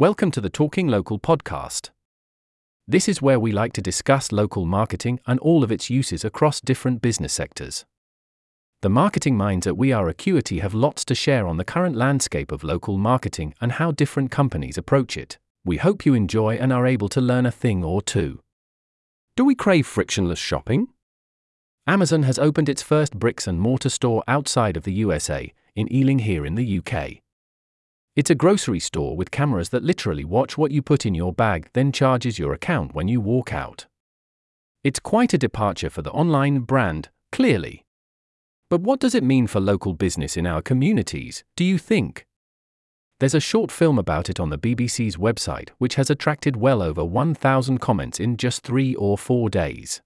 Welcome to the Talking Local podcast. This is where we like to discuss local marketing and all of its uses across different business sectors. The marketing minds at We Are Acuity have lots to share on the current landscape of local marketing and how different companies approach it. We hope you enjoy and are able to learn a thing or two. Do we crave frictionless shopping? Amazon has opened its first bricks and mortar store outside of the USA, in Ealing here in the UK. It's a grocery store with cameras that literally watch what you put in your bag, then charges your account when you walk out. It's quite a departure for the online brand, clearly. But what does it mean for local business in our communities, do you think? There's a short film about it on the BBC's website, which has attracted well over 1,000 comments in just three or four days.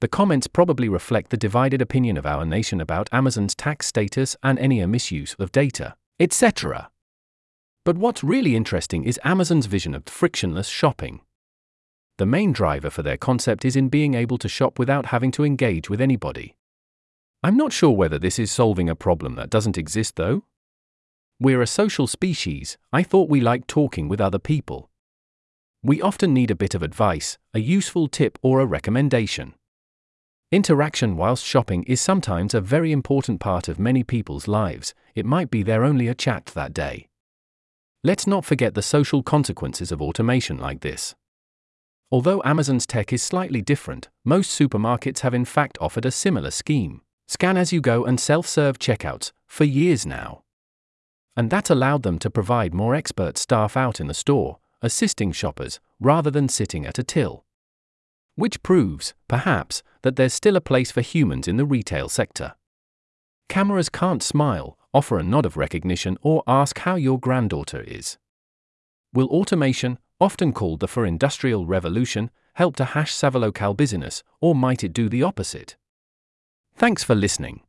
The comments probably reflect the divided opinion of our nation about Amazon's tax status and any misuse of data, etc. But what's really interesting is Amazon's vision of frictionless shopping. The main driver for their concept is in being able to shop without having to engage with anybody. I'm not sure whether this is solving a problem that doesn't exist, though. We're a social species, I thought we liked talking with other people. We often need a bit of advice, a useful tip, or a recommendation. Interaction whilst shopping is sometimes a very important part of many people's lives, it might be their only a chat that day. Let's not forget the social consequences of automation like this. Although Amazon's tech is slightly different, most supermarkets have in fact offered a similar scheme scan as you go and self serve checkouts for years now. And that allowed them to provide more expert staff out in the store, assisting shoppers, rather than sitting at a till. Which proves, perhaps, that there's still a place for humans in the retail sector. Cameras can't smile, offer a nod of recognition, or ask how your granddaughter is. Will automation, often called the for industrial revolution, help to hash Savalocal business, or might it do the opposite? Thanks for listening.